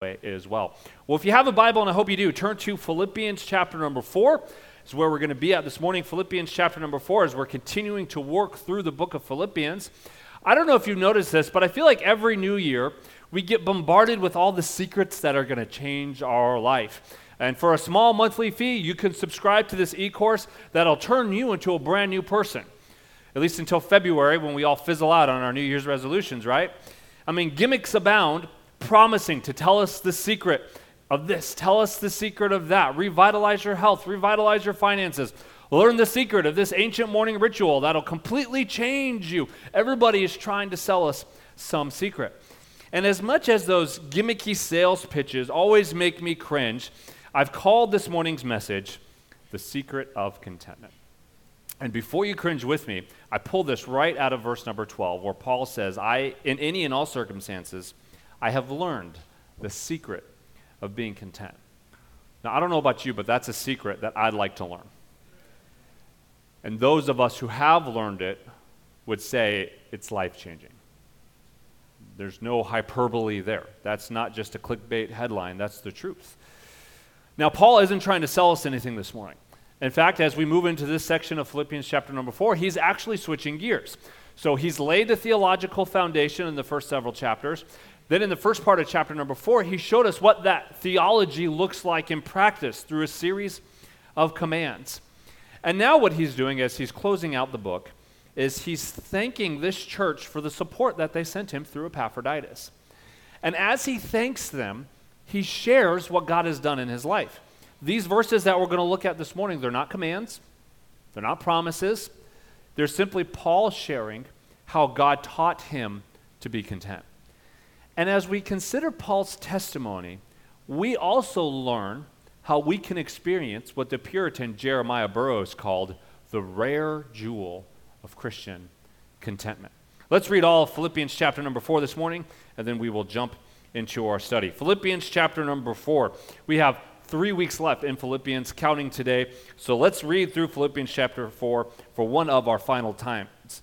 way as well. Well, if you have a Bible, and I hope you do, turn to Philippians chapter number four. Is where we're going to be at this morning. Philippians chapter number four, as we're continuing to work through the book of Philippians. I don't know if you've noticed this, but I feel like every new year we get bombarded with all the secrets that are going to change our life. And for a small monthly fee, you can subscribe to this e course that'll turn you into a brand new person. At least until February when we all fizzle out on our New Year's resolutions, right? I mean, gimmicks abound, promising to tell us the secret of this, tell us the secret of that, revitalize your health, revitalize your finances. Learn the secret of this ancient morning ritual that'll completely change you. Everybody is trying to sell us some secret. And as much as those gimmicky sales pitches always make me cringe, I've called this morning's message The Secret of Contentment. And before you cringe with me, I pull this right out of verse number 12, where Paul says, I, in any and all circumstances, I have learned the secret of being content. Now, I don't know about you, but that's a secret that I'd like to learn. And those of us who have learned it would say it's life changing. There's no hyperbole there. That's not just a clickbait headline, that's the truth. Now, Paul isn't trying to sell us anything this morning. In fact, as we move into this section of Philippians chapter number four, he's actually switching gears. So he's laid the theological foundation in the first several chapters. Then, in the first part of chapter number four, he showed us what that theology looks like in practice through a series of commands. And now, what he's doing as he's closing out the book is he's thanking this church for the support that they sent him through Epaphroditus. And as he thanks them, he shares what God has done in his life. These verses that we're going to look at this morning, they're not commands, they're not promises. They're simply Paul sharing how God taught him to be content. And as we consider Paul's testimony, we also learn how we can experience what the Puritan Jeremiah Burroughs called the rare jewel of Christian contentment. Let's read all Philippians chapter number 4 this morning, and then we will jump into our study. Philippians chapter number 4. We have three weeks left in Philippians, counting today. So let's read through Philippians chapter 4 for one of our final times.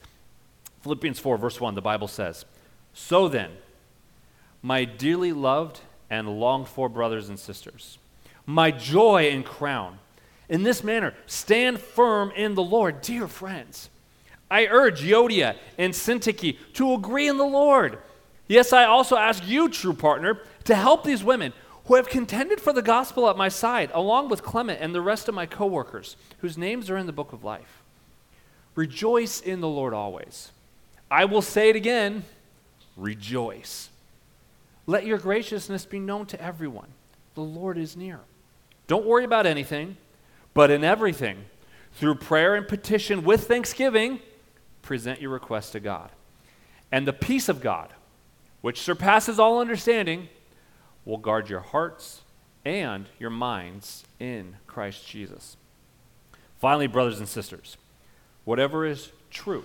Philippians 4, verse 1, the Bible says, So then, my dearly loved and longed for brothers and sisters, my joy and crown. In this manner, stand firm in the Lord, dear friends. I urge Euodia and Syntyche to agree in the Lord. Yes, I also ask you, true partner, to help these women who have contended for the gospel at my side, along with Clement and the rest of my co workers, whose names are in the book of life. Rejoice in the Lord always. I will say it again rejoice. Let your graciousness be known to everyone. The Lord is near. Don't worry about anything, but in everything, through prayer and petition with thanksgiving, present your request to God. And the peace of God, which surpasses all understanding, will guard your hearts and your minds in Christ Jesus. Finally, brothers and sisters, whatever is true,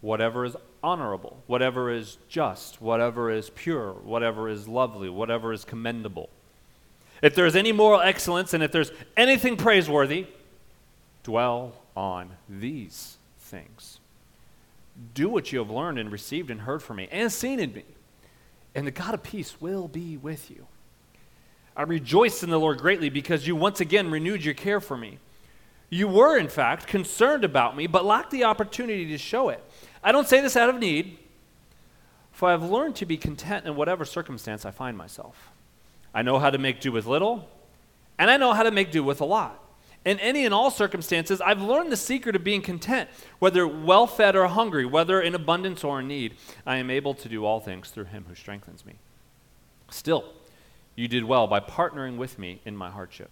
whatever is honorable, whatever is just, whatever is pure, whatever is lovely, whatever is commendable. If there is any moral excellence and if there's anything praiseworthy, dwell on these things. Do what you have learned and received and heard from me and seen in me, and the God of peace will be with you. I rejoice in the Lord greatly because you once again renewed your care for me. You were, in fact, concerned about me, but lacked the opportunity to show it. I don't say this out of need, for I have learned to be content in whatever circumstance I find myself. I know how to make do with little, and I know how to make do with a lot. In any and all circumstances, I've learned the secret of being content, whether well fed or hungry, whether in abundance or in need. I am able to do all things through him who strengthens me. Still, you did well by partnering with me in my hardship.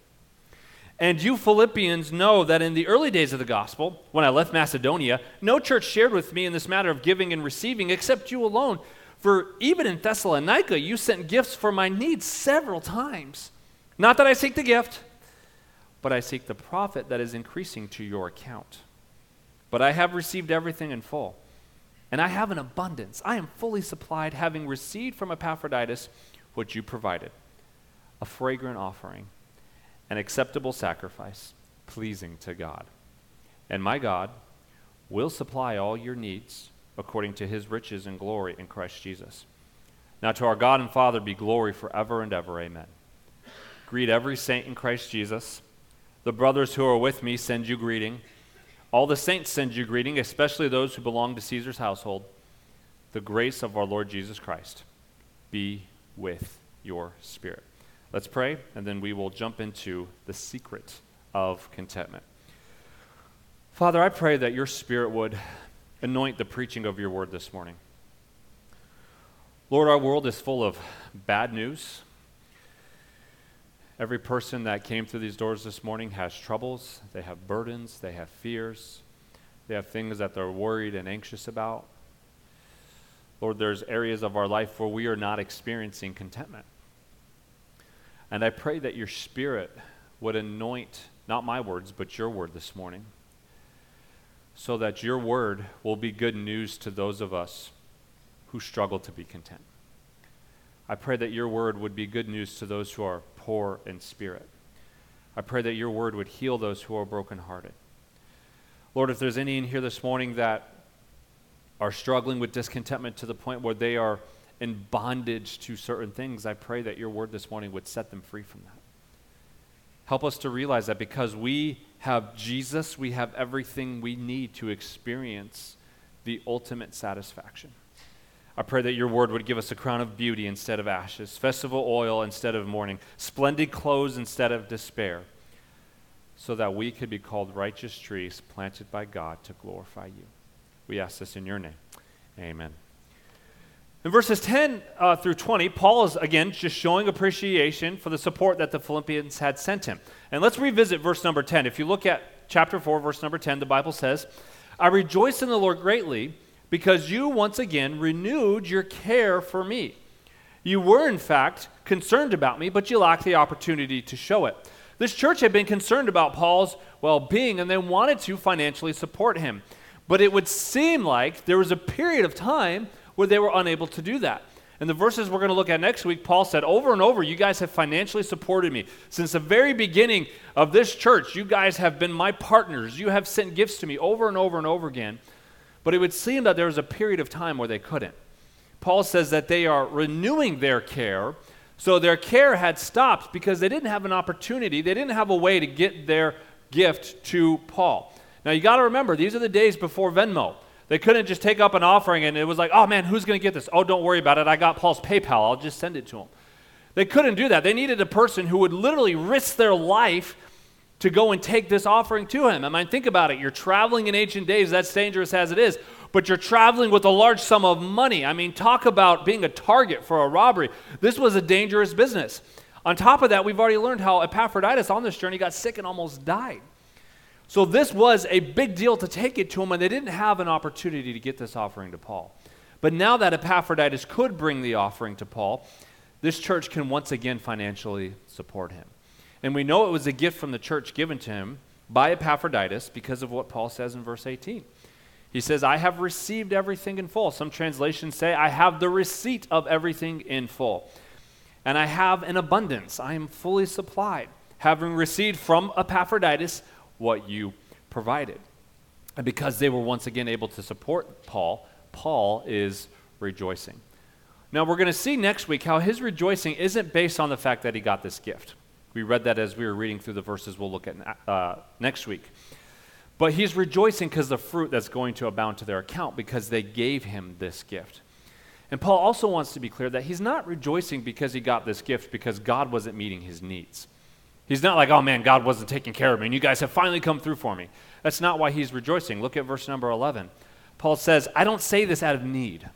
And you Philippians know that in the early days of the gospel, when I left Macedonia, no church shared with me in this matter of giving and receiving except you alone. For even in Thessalonica, you sent gifts for my needs several times. Not that I seek the gift, but I seek the profit that is increasing to your account. But I have received everything in full, and I have an abundance. I am fully supplied, having received from Epaphroditus what you provided a fragrant offering an acceptable sacrifice, pleasing to God. And my God will supply all your needs according to his riches and glory in Christ Jesus. Now to our God and Father be glory forever and ever. Amen. Greet every saint in Christ Jesus. The brothers who are with me send you greeting. All the saints send you greeting, especially those who belong to Caesar's household. The grace of our Lord Jesus Christ be with your spirit. Let's pray, and then we will jump into the secret of contentment. Father, I pray that your spirit would anoint the preaching of your word this morning. Lord, our world is full of bad news. Every person that came through these doors this morning has troubles, they have burdens, they have fears, they have things that they're worried and anxious about. Lord, there's areas of our life where we are not experiencing contentment. And I pray that your spirit would anoint, not my words, but your word this morning, so that your word will be good news to those of us who struggle to be content. I pray that your word would be good news to those who are poor in spirit. I pray that your word would heal those who are brokenhearted. Lord, if there's any in here this morning that are struggling with discontentment to the point where they are in bondage to certain things, I pray that your word this morning would set them free from that. Help us to realize that because we have Jesus, we have everything we need to experience the ultimate satisfaction. I pray that your word would give us a crown of beauty instead of ashes, festival oil instead of mourning, splendid clothes instead of despair, so that we could be called righteous trees planted by God to glorify you. We ask this in your name. Amen. In verses 10 uh, through 20, Paul is again just showing appreciation for the support that the Philippians had sent him. And let's revisit verse number 10. If you look at chapter 4, verse number 10, the Bible says, I rejoice in the Lord greatly because you once again renewed your care for me. You were, in fact, concerned about me, but you lacked the opportunity to show it. This church had been concerned about Paul's well being and they wanted to financially support him. But it would seem like there was a period of time where they were unable to do that. In the verses we're going to look at next week, Paul said, Over and over, you guys have financially supported me. Since the very beginning of this church, you guys have been my partners. You have sent gifts to me over and over and over again. But it would seem that there was a period of time where they couldn't. Paul says that they are renewing their care. So their care had stopped because they didn't have an opportunity, they didn't have a way to get their gift to Paul. Now you got to remember, these are the days before Venmo. They couldn't just take up an offering and it was like, oh man, who's going to get this? Oh, don't worry about it. I got Paul's PayPal. I'll just send it to him. They couldn't do that. They needed a person who would literally risk their life to go and take this offering to him. I mean, think about it. You're traveling in ancient days, that's dangerous as it is, but you're traveling with a large sum of money. I mean, talk about being a target for a robbery. This was a dangerous business. On top of that, we've already learned how Epaphroditus on this journey got sick and almost died. So this was a big deal to take it to him, and they didn't have an opportunity to get this offering to Paul. But now that Epaphroditus could bring the offering to Paul, this church can once again financially support him. And we know it was a gift from the church given to him by Epaphroditus because of what Paul says in verse 18. He says, I have received everything in full. Some translations say, I have the receipt of everything in full. And I have an abundance. I am fully supplied, having received from Epaphroditus what you provided. And because they were once again able to support Paul, Paul is rejoicing. Now, we're going to see next week how his rejoicing isn't based on the fact that he got this gift. We read that as we were reading through the verses we'll look at uh, next week. But he's rejoicing because the fruit that's going to abound to their account because they gave him this gift. And Paul also wants to be clear that he's not rejoicing because he got this gift because God wasn't meeting his needs. He's not like, oh man, God wasn't taking care of me and you guys have finally come through for me. That's not why he's rejoicing. Look at verse number 11. Paul says, I don't say this out of need.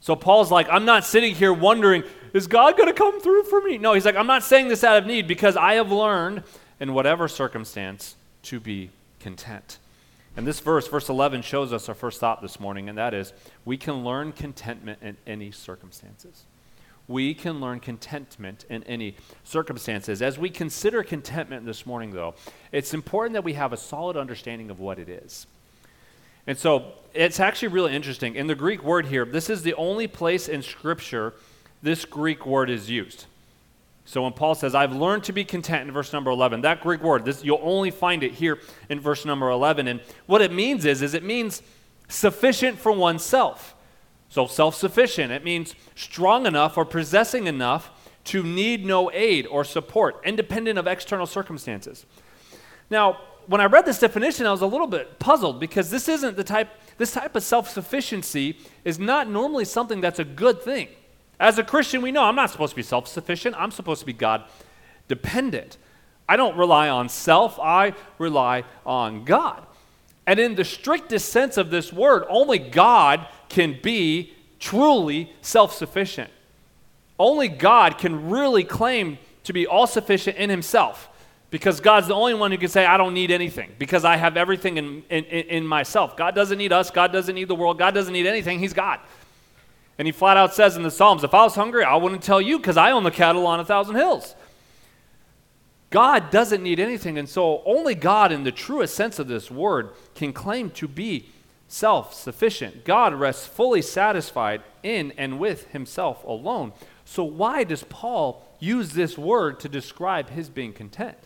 So Paul's like, I'm not sitting here wondering, is God going to come through for me? No, he's like, I'm not saying this out of need because I have learned in whatever circumstance to be content. And this verse, verse 11, shows us our first thought this morning, and that is we can learn contentment in any circumstances. We can learn contentment in any circumstances. As we consider contentment this morning, though, it's important that we have a solid understanding of what it is. And so it's actually really interesting. In the Greek word here, this is the only place in Scripture this Greek word is used. So when Paul says, I've learned to be content in verse number 11, that Greek word, this, you'll only find it here in verse number 11. And what it means is, is it means sufficient for oneself. So, self sufficient, it means strong enough or possessing enough to need no aid or support, independent of external circumstances. Now, when I read this definition, I was a little bit puzzled because this isn't the type, this type of self sufficiency is not normally something that's a good thing. As a Christian, we know I'm not supposed to be self sufficient, I'm supposed to be God dependent. I don't rely on self, I rely on God. And in the strictest sense of this word, only God can be truly self sufficient. Only God can really claim to be all sufficient in himself because God's the only one who can say, I don't need anything because I have everything in, in, in myself. God doesn't need us, God doesn't need the world, God doesn't need anything. He's God. And he flat out says in the Psalms, if I was hungry, I wouldn't tell you because I own the cattle on a thousand hills. God doesn't need anything, and so only God, in the truest sense of this word, can claim to be self sufficient. God rests fully satisfied in and with himself alone. So, why does Paul use this word to describe his being content?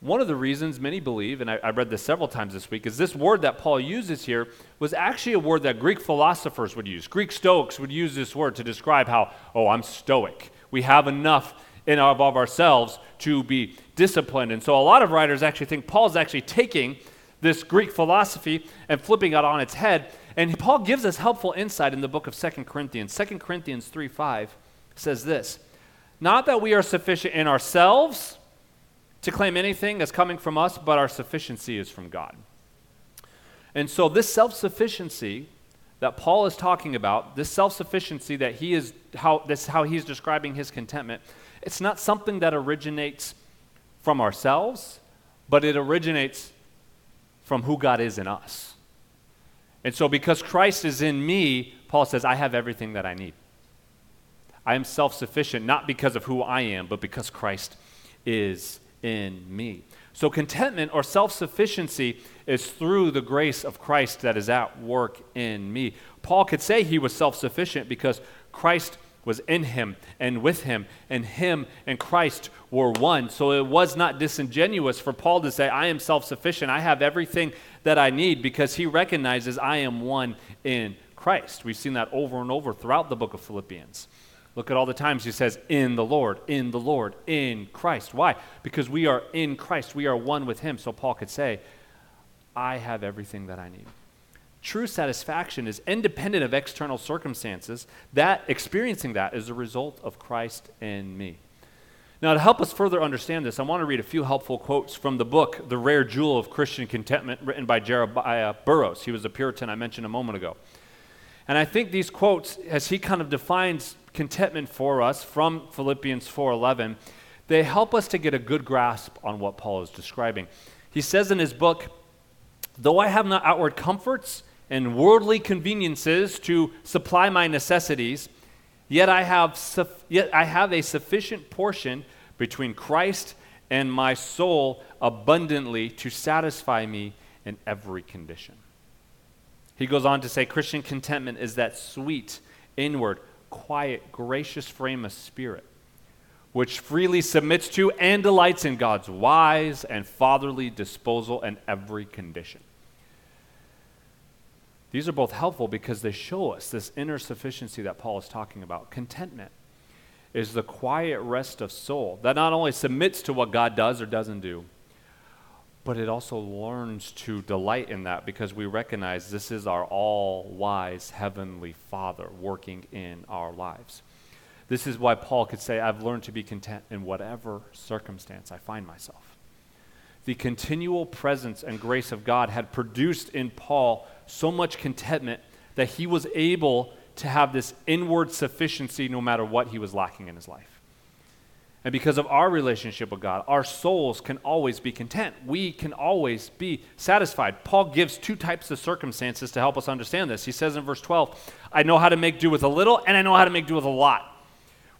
One of the reasons many believe, and I, I, read this several times this week, is this word that Paul uses here was actually a word that Greek philosophers would use. Greek Stoics would use this word to describe how, oh, I'm stoic. We have enough in of ourselves to be disciplined. And so a lot of writers actually think Paul's actually taking this Greek philosophy and flipping it on its head. And Paul gives us helpful insight in the book of Second Corinthians. 2 Corinthians 3 5 says this Not that we are sufficient in ourselves to claim anything as coming from us, but our sufficiency is from God. And so, this self sufficiency that Paul is talking about, this self sufficiency that he is, how, this how he's describing his contentment, it's not something that originates from ourselves, but it originates from who God is in us. And so, because Christ is in me, Paul says, I have everything that I need. I am self sufficient, not because of who I am, but because Christ is in me. So, contentment or self sufficiency is through the grace of Christ that is at work in me. Paul could say he was self sufficient because Christ was in him and with him, and him and Christ were one. So it was not disingenuous for Paul to say, I am self sufficient. I have everything that I need because he recognizes I am one in Christ. We've seen that over and over throughout the book of Philippians. Look at all the times he says, in the Lord, in the Lord, in Christ. Why? Because we are in Christ. We are one with him. So Paul could say, I have everything that I need. True satisfaction is independent of external circumstances. That experiencing that is a result of Christ in me. Now, to help us further understand this, I want to read a few helpful quotes from the book, The Rare Jewel of Christian Contentment, written by Jeremiah Burroughs. He was a Puritan I mentioned a moment ago. And I think these quotes, as he kind of defines contentment for us from Philippians 4:11, they help us to get a good grasp on what Paul is describing. He says in his book, "Though I have not outward comforts and worldly conveniences to supply my necessities, yet I have, yet I have a sufficient portion between Christ and my soul abundantly to satisfy me in every condition. He goes on to say Christian contentment is that sweet, inward, quiet, gracious frame of spirit which freely submits to and delights in God's wise and fatherly disposal in every condition. These are both helpful because they show us this inner sufficiency that Paul is talking about. Contentment is the quiet rest of soul that not only submits to what God does or doesn't do, but it also learns to delight in that because we recognize this is our all wise heavenly Father working in our lives. This is why Paul could say, I've learned to be content in whatever circumstance I find myself. The continual presence and grace of God had produced in Paul so much contentment that he was able to have this inward sufficiency no matter what he was lacking in his life. And because of our relationship with God, our souls can always be content. We can always be satisfied. Paul gives two types of circumstances to help us understand this. He says in verse 12, I know how to make do with a little, and I know how to make do with a lot,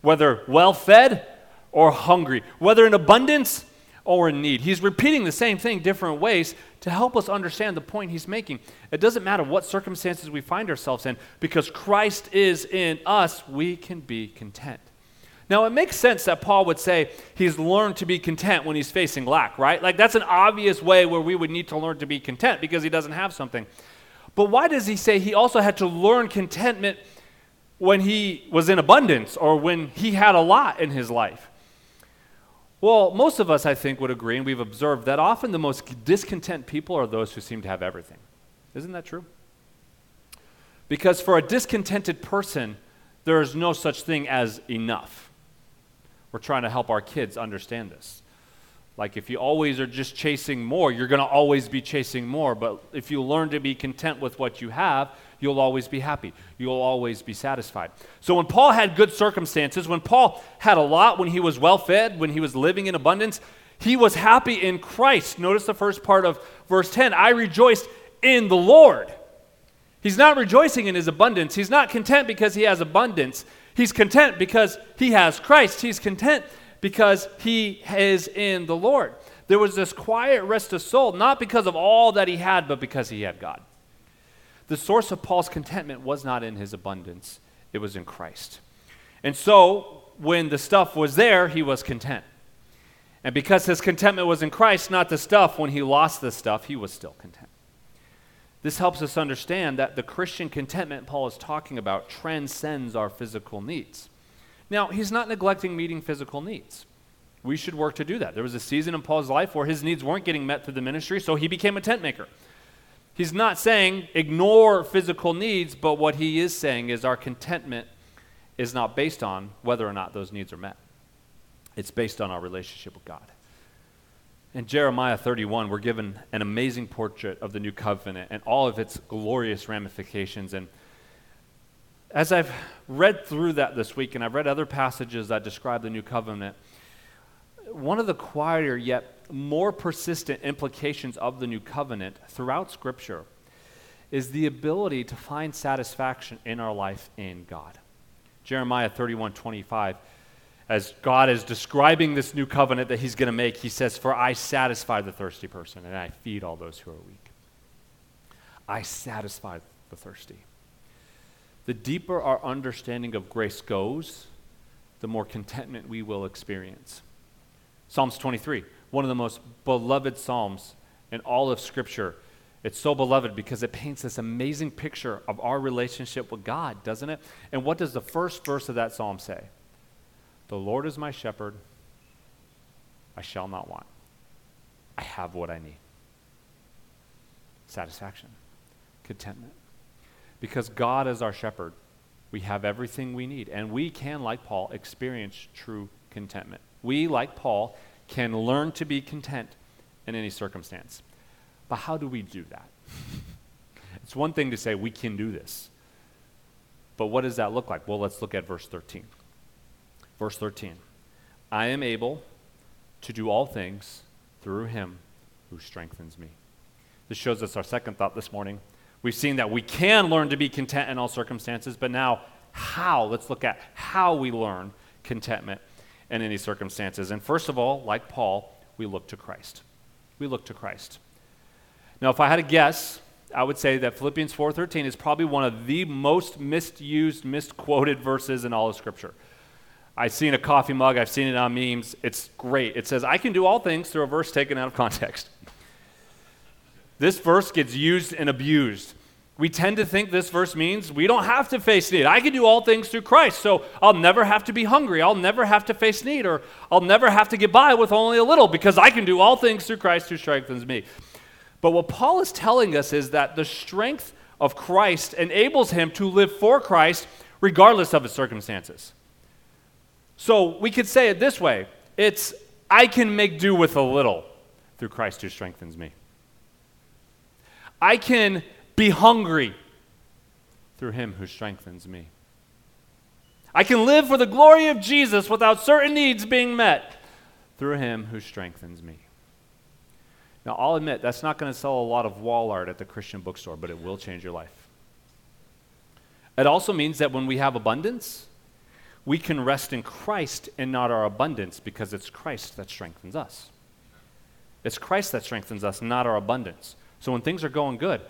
whether well fed or hungry, whether in abundance or in need. He's repeating the same thing different ways to help us understand the point he's making. It doesn't matter what circumstances we find ourselves in, because Christ is in us, we can be content. Now, it makes sense that Paul would say he's learned to be content when he's facing lack, right? Like, that's an obvious way where we would need to learn to be content because he doesn't have something. But why does he say he also had to learn contentment when he was in abundance or when he had a lot in his life? Well, most of us, I think, would agree, and we've observed that often the most discontent people are those who seem to have everything. Isn't that true? Because for a discontented person, there is no such thing as enough. We're trying to help our kids understand this. Like, if you always are just chasing more, you're going to always be chasing more. But if you learn to be content with what you have, you'll always be happy. You'll always be satisfied. So, when Paul had good circumstances, when Paul had a lot, when he was well fed, when he was living in abundance, he was happy in Christ. Notice the first part of verse 10 I rejoiced in the Lord. He's not rejoicing in his abundance. He's not content because he has abundance. He's content because he has Christ. He's content because he is in the Lord. There was this quiet rest of soul, not because of all that he had, but because he had God. The source of Paul's contentment was not in his abundance, it was in Christ. And so, when the stuff was there, he was content. And because his contentment was in Christ, not the stuff, when he lost the stuff, he was still content. This helps us understand that the Christian contentment Paul is talking about transcends our physical needs. Now, he's not neglecting meeting physical needs. We should work to do that. There was a season in Paul's life where his needs weren't getting met through the ministry, so he became a tent maker. He's not saying ignore physical needs, but what he is saying is our contentment is not based on whether or not those needs are met. It's based on our relationship with God. In Jeremiah 31, we're given an amazing portrait of the new covenant and all of its glorious ramifications. And as I've read through that this week, and I've read other passages that describe the new covenant, one of the quieter yet more persistent implications of the new covenant throughout Scripture is the ability to find satisfaction in our life in God. Jeremiah 31 25, as God is describing this new covenant that he's going to make, he says, For I satisfy the thirsty person, and I feed all those who are weak. I satisfy the thirsty the deeper our understanding of grace goes, the more contentment we will experience. Psalms 23, one of the most beloved Psalms in all of Scripture. It's so beloved because it paints this amazing picture of our relationship with God, doesn't it? And what does the first verse of that psalm say? The Lord is my shepherd, I shall not want. I have what I need. Satisfaction, contentment. Because God is our shepherd, we have everything we need. And we can, like Paul, experience true contentment. We, like Paul, can learn to be content in any circumstance. But how do we do that? it's one thing to say we can do this. But what does that look like? Well, let's look at verse 13. Verse 13 I am able to do all things through him who strengthens me. This shows us our second thought this morning We've seen that we can learn to be content in all circumstances, but now how? Let's look at how we learn contentment in any circumstances. And first of all, like Paul, we look to Christ. We look to Christ. Now, if I had to guess, I would say that Philippians 4:13 is probably one of the most misused, misquoted verses in all of Scripture. I've seen a coffee mug, I've seen it on memes. It's great. It says, I can do all things through a verse taken out of context. This verse gets used and abused. We tend to think this verse means we don't have to face need. I can do all things through Christ, so I'll never have to be hungry. I'll never have to face need, or I'll never have to get by with only a little because I can do all things through Christ who strengthens me. But what Paul is telling us is that the strength of Christ enables him to live for Christ regardless of his circumstances. So we could say it this way it's, I can make do with a little through Christ who strengthens me. I can be hungry through him who strengthens me. I can live for the glory of Jesus without certain needs being met through him who strengthens me. Now, I'll admit that's not going to sell a lot of wall art at the Christian bookstore, but it will change your life. It also means that when we have abundance, we can rest in Christ and not our abundance because it's Christ that strengthens us. It's Christ that strengthens us, not our abundance. So when things are going good,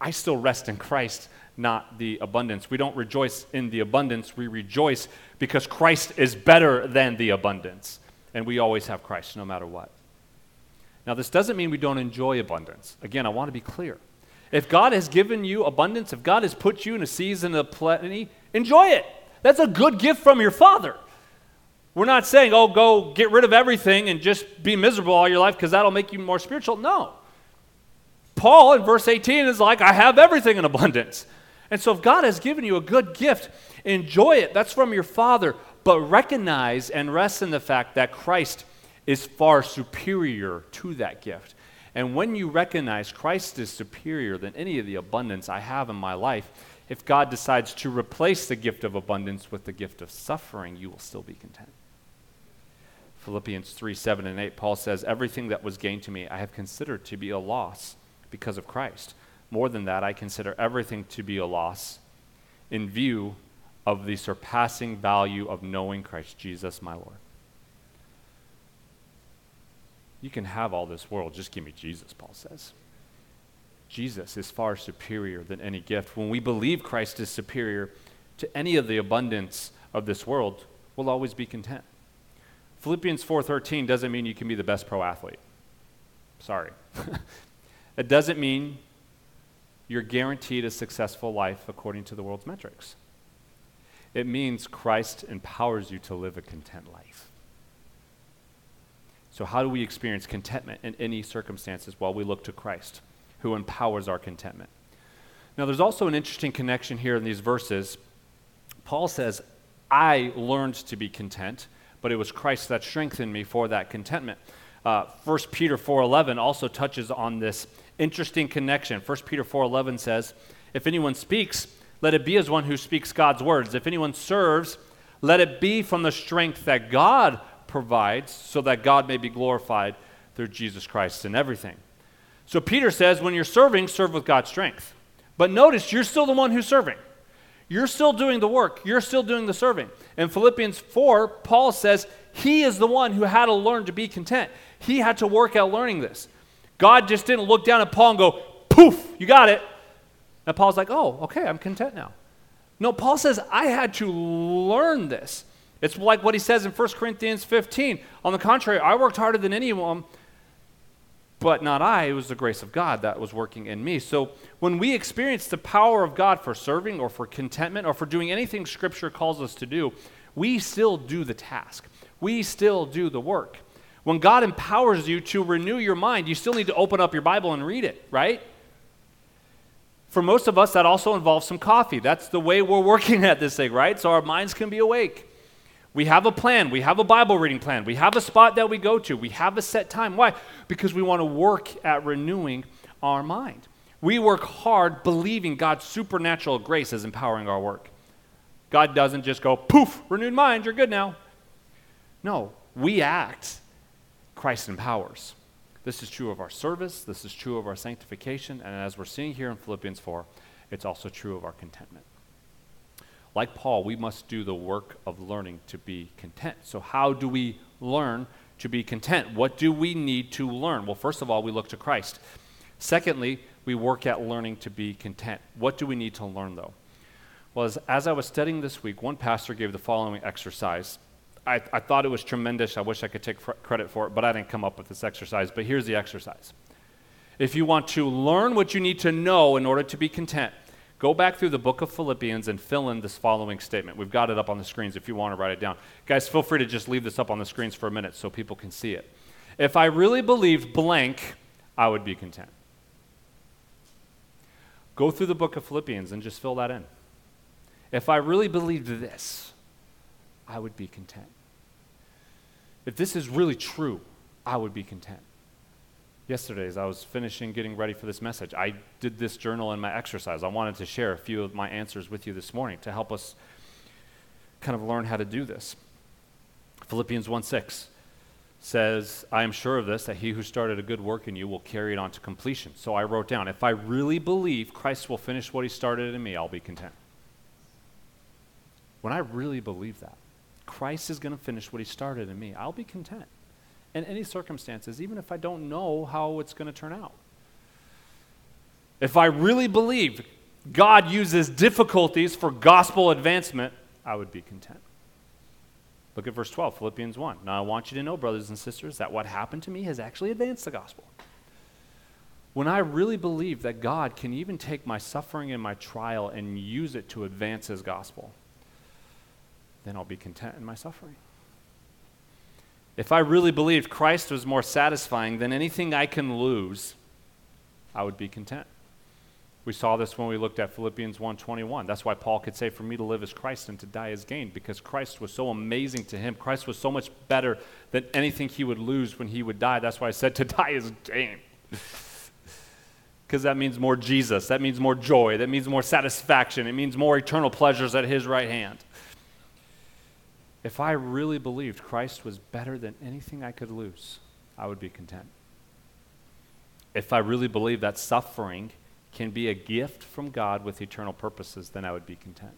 I still rest in Christ, not the abundance. We don't rejoice in the abundance, we rejoice because Christ is better than the abundance. And we always have Christ no matter what. Now, this doesn't mean we don't enjoy abundance. Again, I want to be clear. If God has given you abundance, if God has put you in a season of plenty, enjoy it. That's a good gift from your Father. We're not saying, oh, go get rid of everything and just be miserable all your life because that'll make you more spiritual. No. Paul in verse 18 is like, I have everything in abundance. And so if God has given you a good gift, enjoy it. That's from your Father. But recognize and rest in the fact that Christ is far superior to that gift. And when you recognize Christ is superior than any of the abundance I have in my life, if God decides to replace the gift of abundance with the gift of suffering, you will still be content. Philippians 3 7 and 8, Paul says, Everything that was gained to me I have considered to be a loss because of Christ. More than that, I consider everything to be a loss in view of the surpassing value of knowing Christ Jesus my Lord. You can have all this world, just give me Jesus, Paul says. Jesus is far superior than any gift. When we believe Christ is superior to any of the abundance of this world, we'll always be content. Philippians 4:13 doesn't mean you can be the best pro athlete. Sorry. it doesn't mean you're guaranteed a successful life according to the world's metrics. It means Christ empowers you to live a content life. So, how do we experience contentment in any circumstances? Well, we look to Christ, who empowers our contentment. Now, there's also an interesting connection here in these verses. Paul says, I learned to be content but it was Christ that strengthened me for that contentment. Uh, 1 Peter 4.11 also touches on this interesting connection. 1 Peter 4.11 says, If anyone speaks, let it be as one who speaks God's words. If anyone serves, let it be from the strength that God provides, so that God may be glorified through Jesus Christ in everything. So Peter says, when you're serving, serve with God's strength. But notice, you're still the one who's serving. You're still doing the work, you're still doing the serving. In Philippians 4, Paul says he is the one who had to learn to be content. He had to work out learning this. God just didn't look down at Paul and go, poof, you got it. And Paul's like, oh, okay, I'm content now. No, Paul says, I had to learn this. It's like what he says in 1 Corinthians 15. On the contrary, I worked harder than anyone but not I. It was the grace of God that was working in me. So when we experience the power of God for serving or for contentment or for doing anything Scripture calls us to do, we still do the task. We still do the work. When God empowers you to renew your mind, you still need to open up your Bible and read it, right? For most of us, that also involves some coffee. That's the way we're working at this thing, right? So our minds can be awake. We have a plan. We have a Bible reading plan. We have a spot that we go to. We have a set time. Why? Because we want to work at renewing our mind. We work hard believing God's supernatural grace is empowering our work. God doesn't just go, poof, renewed mind, you're good now. No, we act, Christ empowers. This is true of our service, this is true of our sanctification, and as we're seeing here in Philippians 4, it's also true of our contentment. Like Paul, we must do the work of learning to be content. So, how do we learn to be content? What do we need to learn? Well, first of all, we look to Christ. Secondly, we work at learning to be content. What do we need to learn, though? Well, as, as I was studying this week, one pastor gave the following exercise. I, I thought it was tremendous. I wish I could take credit for it, but I didn't come up with this exercise. But here's the exercise. If you want to learn what you need to know in order to be content, Go back through the book of Philippians and fill in this following statement. We've got it up on the screens if you want to write it down. Guys, feel free to just leave this up on the screens for a minute so people can see it. If I really believed blank, I would be content. Go through the book of Philippians and just fill that in. If I really believed this, I would be content. If this is really true, I would be content yesterday as I was finishing getting ready for this message. I did this journal in my exercise. I wanted to share a few of my answers with you this morning to help us kind of learn how to do this. Philippians 1 6 says, I am sure of this, that he who started a good work in you will carry it on to completion. So I wrote down, if I really believe Christ will finish what he started in me, I'll be content. When I really believe that, Christ is going to finish what he started in me, I'll be content in any circumstances, even if I don't know how it's going to turn out. If I really believe God uses difficulties for gospel advancement, I would be content. Look at verse 12, Philippians 1. Now I want you to know, brothers and sisters, that what happened to me has actually advanced the gospel. when I really believe that God can even take my suffering and my trial and use it to advance His gospel, then I'll be content in my suffering. If I really believed Christ was more satisfying than anything I can lose, I would be content. We saw this when we looked at Philippians 1:21. That's why Paul could say for me to live as Christ and to die as gain because Christ was so amazing to him. Christ was so much better than anything he would lose when he would die. That's why I said to die is gain. Because that means more Jesus. That means more joy. That means more satisfaction. It means more eternal pleasures at his right hand. If I really believed Christ was better than anything I could lose, I would be content. If I really believed that suffering can be a gift from God with eternal purposes, then I would be content.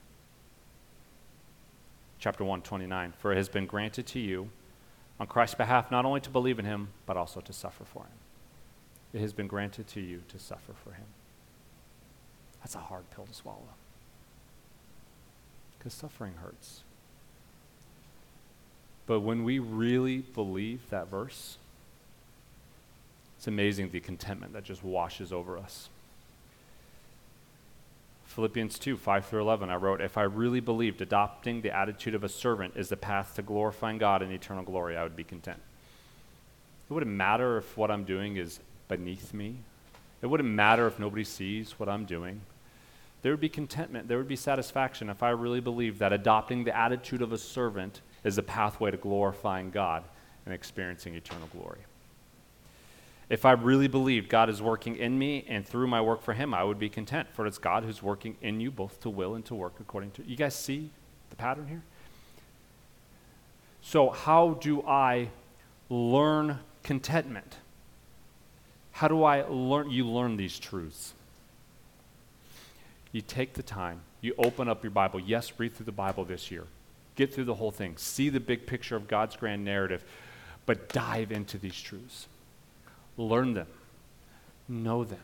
Chapter 129 For it has been granted to you on Christ's behalf not only to believe in him, but also to suffer for him. It has been granted to you to suffer for him. That's a hard pill to swallow. Because suffering hurts. But when we really believe that verse, it's amazing the contentment that just washes over us. Philippians 2 5 through 11, I wrote, If I really believed adopting the attitude of a servant is the path to glorifying God in eternal glory, I would be content. It wouldn't matter if what I'm doing is beneath me, it wouldn't matter if nobody sees what I'm doing. There would be contentment, there would be satisfaction if I really believed that adopting the attitude of a servant is the pathway to glorifying God and experiencing eternal glory. If I really believed God is working in me and through my work for Him, I would be content, for it's God who's working in you both to will and to work according to. You guys see the pattern here? So, how do I learn contentment? How do I learn? You learn these truths. You take the time, you open up your Bible. Yes, read through the Bible this year. Get through the whole thing. See the big picture of God's grand narrative, but dive into these truths learn them, know them.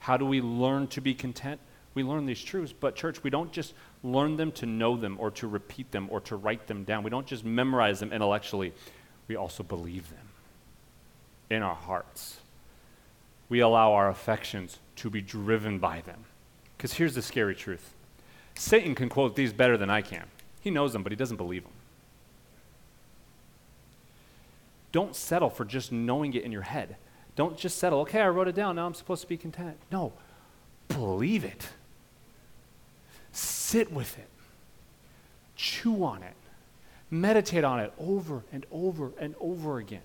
How do we learn to be content? We learn these truths, but church, we don't just learn them to know them or to repeat them or to write them down. We don't just memorize them intellectually, we also believe them in our hearts. We allow our affections to be driven by them. Because here's the scary truth Satan can quote these better than I can. He knows them, but he doesn't believe them. Don't settle for just knowing it in your head. Don't just settle, okay, I wrote it down, now I'm supposed to be content. No, believe it. Sit with it. Chew on it. Meditate on it over and over and over again.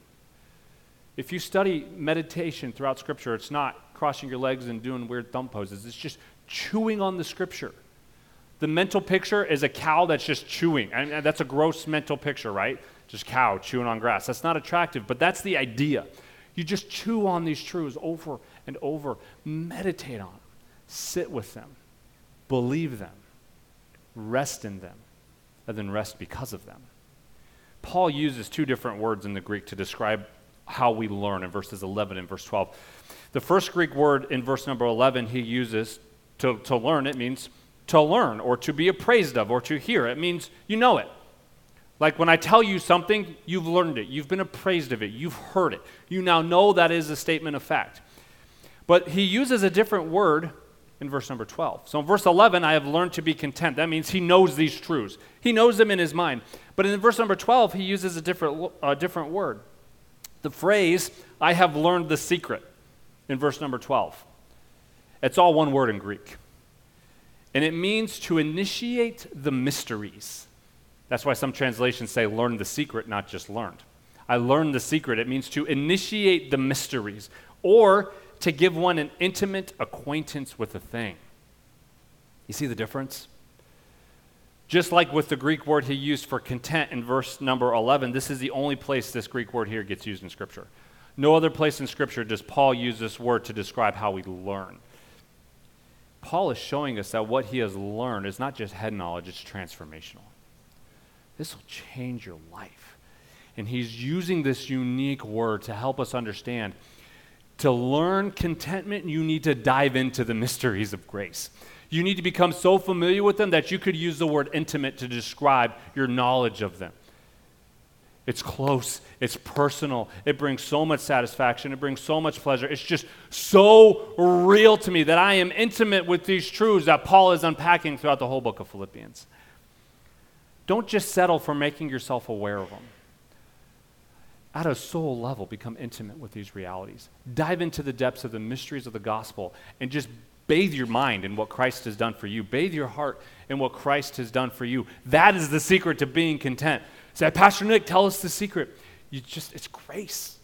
If you study meditation throughout Scripture, it's not crossing your legs and doing weird thumb poses, it's just chewing on the Scripture. The mental picture is a cow that's just chewing. And that's a gross mental picture, right? just cow chewing on grass. That's not attractive, but that's the idea. You just chew on these truths over and over, meditate on them, sit with them, believe them, rest in them, and then rest because of them. Paul uses two different words in the Greek to describe how we learn in verses 11 and verse 12. The first Greek word in verse number 11 he uses to, to learn, it means to learn or to be appraised of or to hear. It means you know it. Like when I tell you something, you've learned it, you've been appraised of it, you've heard it. You now know that is a statement of fact. But he uses a different word in verse number 12. So in verse 11, I have learned to be content. That means he knows these truths, he knows them in his mind. But in verse number 12, he uses a different, a different word. The phrase, I have learned the secret, in verse number 12. It's all one word in Greek. And it means to initiate the mysteries. That's why some translations say learn the secret, not just learned. I learned the secret. It means to initiate the mysteries or to give one an intimate acquaintance with a thing. You see the difference? Just like with the Greek word he used for content in verse number 11, this is the only place this Greek word here gets used in Scripture. No other place in Scripture does Paul use this word to describe how we learn. Paul is showing us that what he has learned is not just head knowledge, it's transformational. This will change your life. And he's using this unique word to help us understand. To learn contentment, you need to dive into the mysteries of grace. You need to become so familiar with them that you could use the word intimate to describe your knowledge of them. It's close, it's personal, it brings so much satisfaction, it brings so much pleasure. It's just so real to me that I am intimate with these truths that Paul is unpacking throughout the whole book of Philippians. Don't just settle for making yourself aware of them. At a soul level, become intimate with these realities. Dive into the depths of the mysteries of the gospel and just bathe your mind in what Christ has done for you. Bathe your heart in what Christ has done for you. That is the secret to being content. Say, Pastor Nick, tell us the secret. You just, it's grace.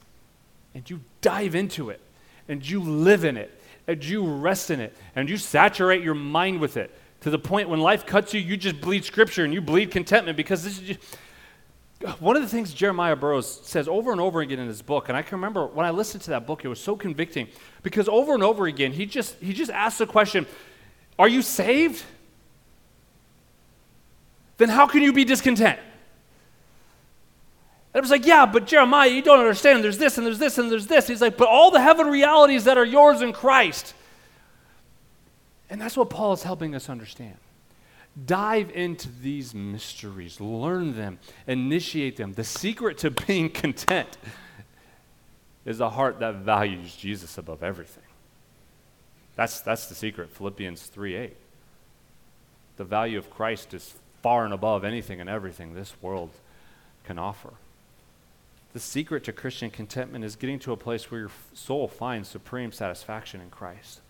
And you dive into it, and you live in it, and you rest in it, and you saturate your mind with it to the point when life cuts you, you just bleed scripture and you bleed contentment because this is just, one of the things Jeremiah Burroughs says over and over again in his book, and I can remember when I listened to that book, it was so convicting because over and over again, he just, he just asks the question Are you saved? Then how can you be discontent? And it was like, yeah, but Jeremiah, you don't understand. There's this and there's this and there's this. He's like, but all the heaven realities that are yours in Christ. And that's what Paul is helping us understand. Dive into these mysteries, learn them, initiate them. The secret to being content is a heart that values Jesus above everything. That's, that's the secret, Philippians 3 8. The value of Christ is far and above anything and everything this world can offer. The secret to Christian contentment is getting to a place where your soul finds supreme satisfaction in Christ.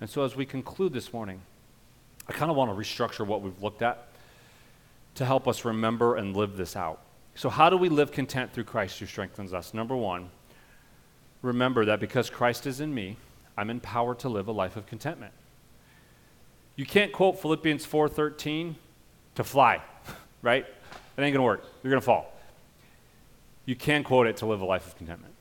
And so, as we conclude this morning, I kind of want to restructure what we've looked at to help us remember and live this out. So, how do we live content through Christ who strengthens us? Number one, remember that because Christ is in me, I'm empowered to live a life of contentment. You can't quote Philippians 4:13 to fly, right? It ain't to work. You're to fall you can quote it to live a life of contentment.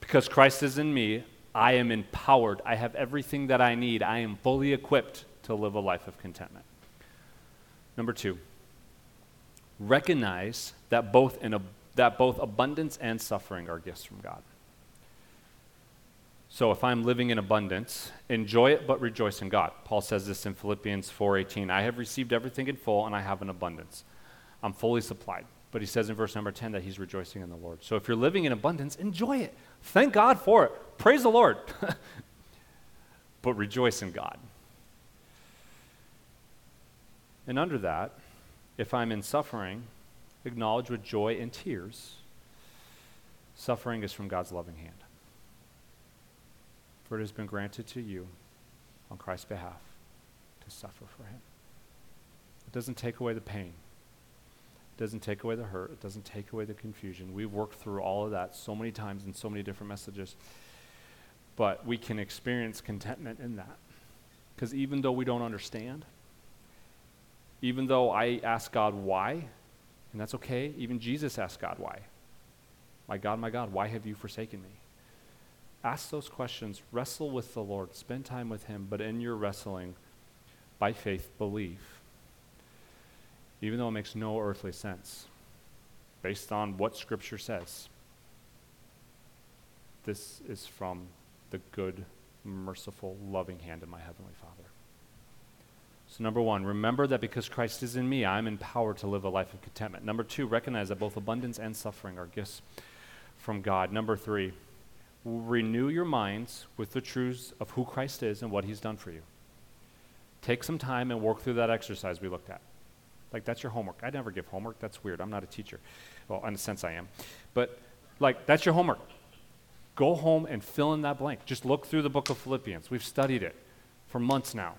Because Christ is in me, I am empowered. I have everything that I need. I am fully equipped to live a life of contentment. Number two, recognize that both, in a, that both abundance and suffering are gifts from God. So if I'm living in abundance, enjoy it but rejoice in God. Paul says this in Philippians 4:18. I have received everything in full and I have an abundance. I'm fully supplied. But he says in verse number 10 that he's rejoicing in the Lord. So if you're living in abundance, enjoy it. Thank God for it. Praise the Lord. but rejoice in God. And under that, if I'm in suffering, acknowledge with joy and tears, suffering is from God's loving hand. For it has been granted to you on Christ's behalf to suffer for him. It doesn't take away the pain doesn't take away the hurt. It doesn't take away the confusion. We've worked through all of that so many times in so many different messages. But we can experience contentment in that. Because even though we don't understand, even though I ask God why, and that's okay, even Jesus asked God why. My God, my God, why have you forsaken me? Ask those questions, wrestle with the Lord, spend time with Him, but in your wrestling, by faith, believe even though it makes no earthly sense, based on what Scripture says. This is from the good, merciful, loving hand of my Heavenly Father. So, number one, remember that because Christ is in me, I'm empowered to live a life of contentment. Number two, recognize that both abundance and suffering are gifts from God. Number three, renew your minds with the truths of who Christ is and what He's done for you. Take some time and work through that exercise we looked at. Like, that's your homework. I never give homework. That's weird. I'm not a teacher. Well, in a sense, I am. But, like, that's your homework. Go home and fill in that blank. Just look through the book of Philippians. We've studied it for months now.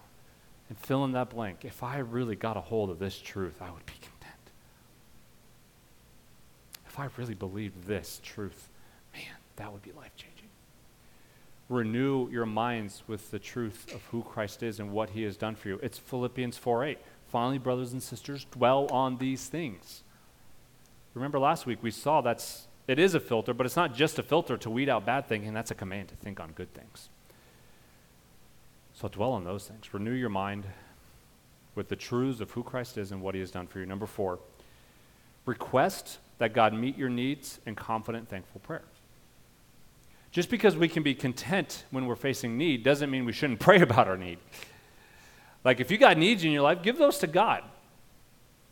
And fill in that blank. If I really got a hold of this truth, I would be content. If I really believed this truth, man, that would be life changing. Renew your minds with the truth of who Christ is and what he has done for you. It's Philippians 4 8. Finally, brothers and sisters, dwell on these things. Remember last week we saw that's it is a filter, but it's not just a filter to weed out bad thinking, that's a command to think on good things. So dwell on those things. Renew your mind with the truths of who Christ is and what he has done for you. Number four, request that God meet your needs in confident, thankful prayer. Just because we can be content when we're facing need doesn't mean we shouldn't pray about our need. Like, if you got needs in your life, give those to God.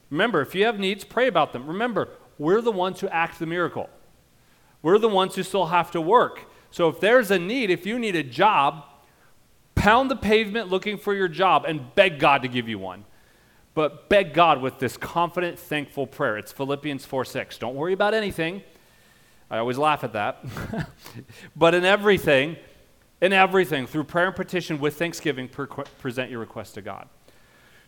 Remember, if you have needs, pray about them. Remember, we're the ones who act the miracle. We're the ones who still have to work. So if there's a need, if you need a job, pound the pavement looking for your job and beg God to give you one. But beg God with this confident, thankful prayer. It's Philippians 4 6. Don't worry about anything. I always laugh at that. but in everything, in everything, through prayer and petition with thanksgiving, pre- present your request to God.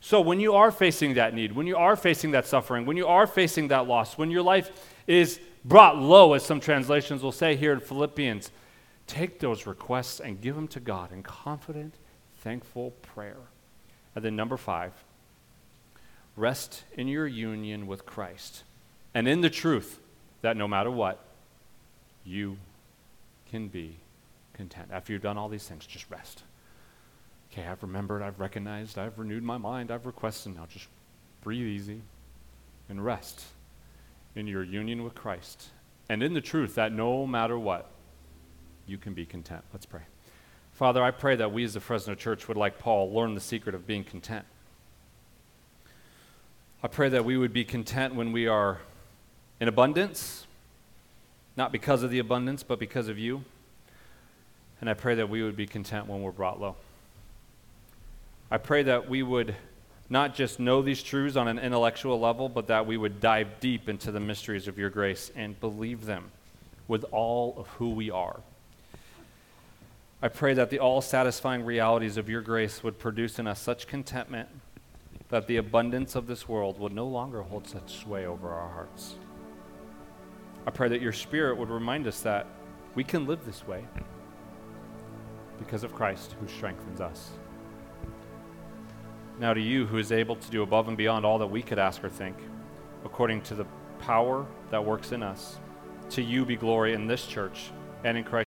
So when you are facing that need, when you are facing that suffering, when you are facing that loss, when your life is brought low, as some translations will say here in Philippians, take those requests and give them to God in confident, thankful prayer. And then number five, rest in your union with Christ and in the truth that no matter what, you can be content. After you've done all these things, just rest. Okay, I've remembered, I've recognized, I've renewed my mind, I've requested. Now just breathe easy and rest in your union with Christ and in the truth that no matter what, you can be content. Let's pray. Father, I pray that we as the Fresno Church would, like Paul, learn the secret of being content. I pray that we would be content when we are in abundance, not because of the abundance, but because of you. And I pray that we would be content when we're brought low. I pray that we would not just know these truths on an intellectual level, but that we would dive deep into the mysteries of your grace and believe them with all of who we are. I pray that the all satisfying realities of your grace would produce in us such contentment that the abundance of this world would no longer hold such sway over our hearts. I pray that your Spirit would remind us that we can live this way because of Christ who strengthens us. Now, to you who is able to do above and beyond all that we could ask or think, according to the power that works in us, to you be glory in this church and in Christ.